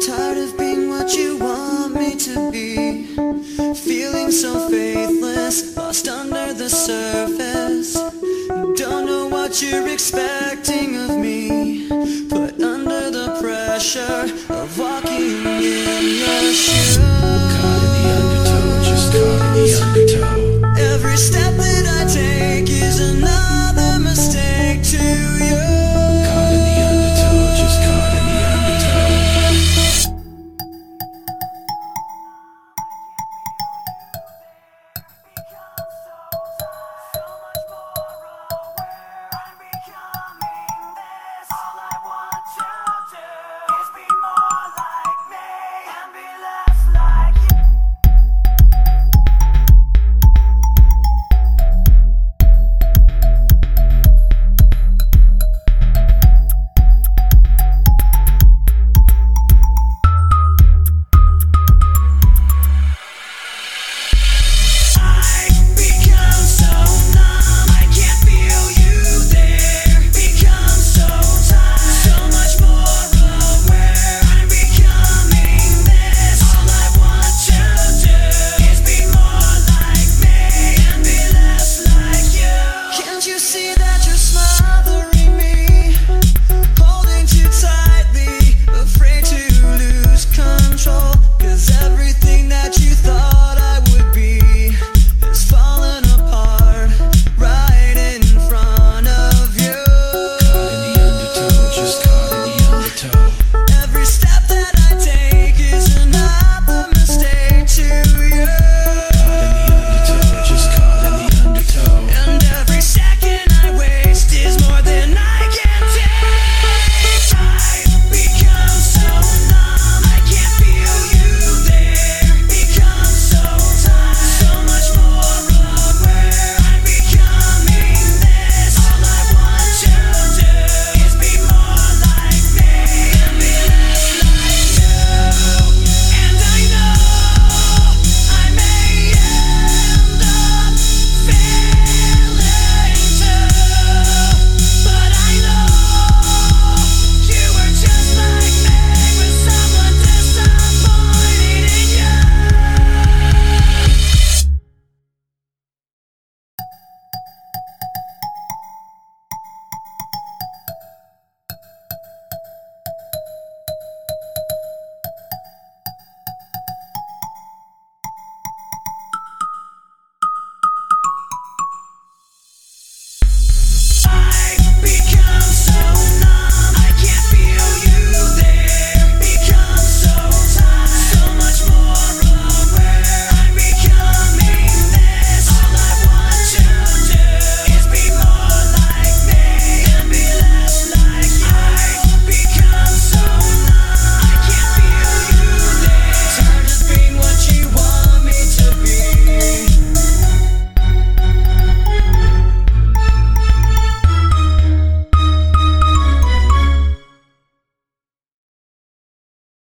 Tired of being what you want me to be. Feeling so faithless, lost under the surface. Don't know what you're expecting of me. Put under the pressure of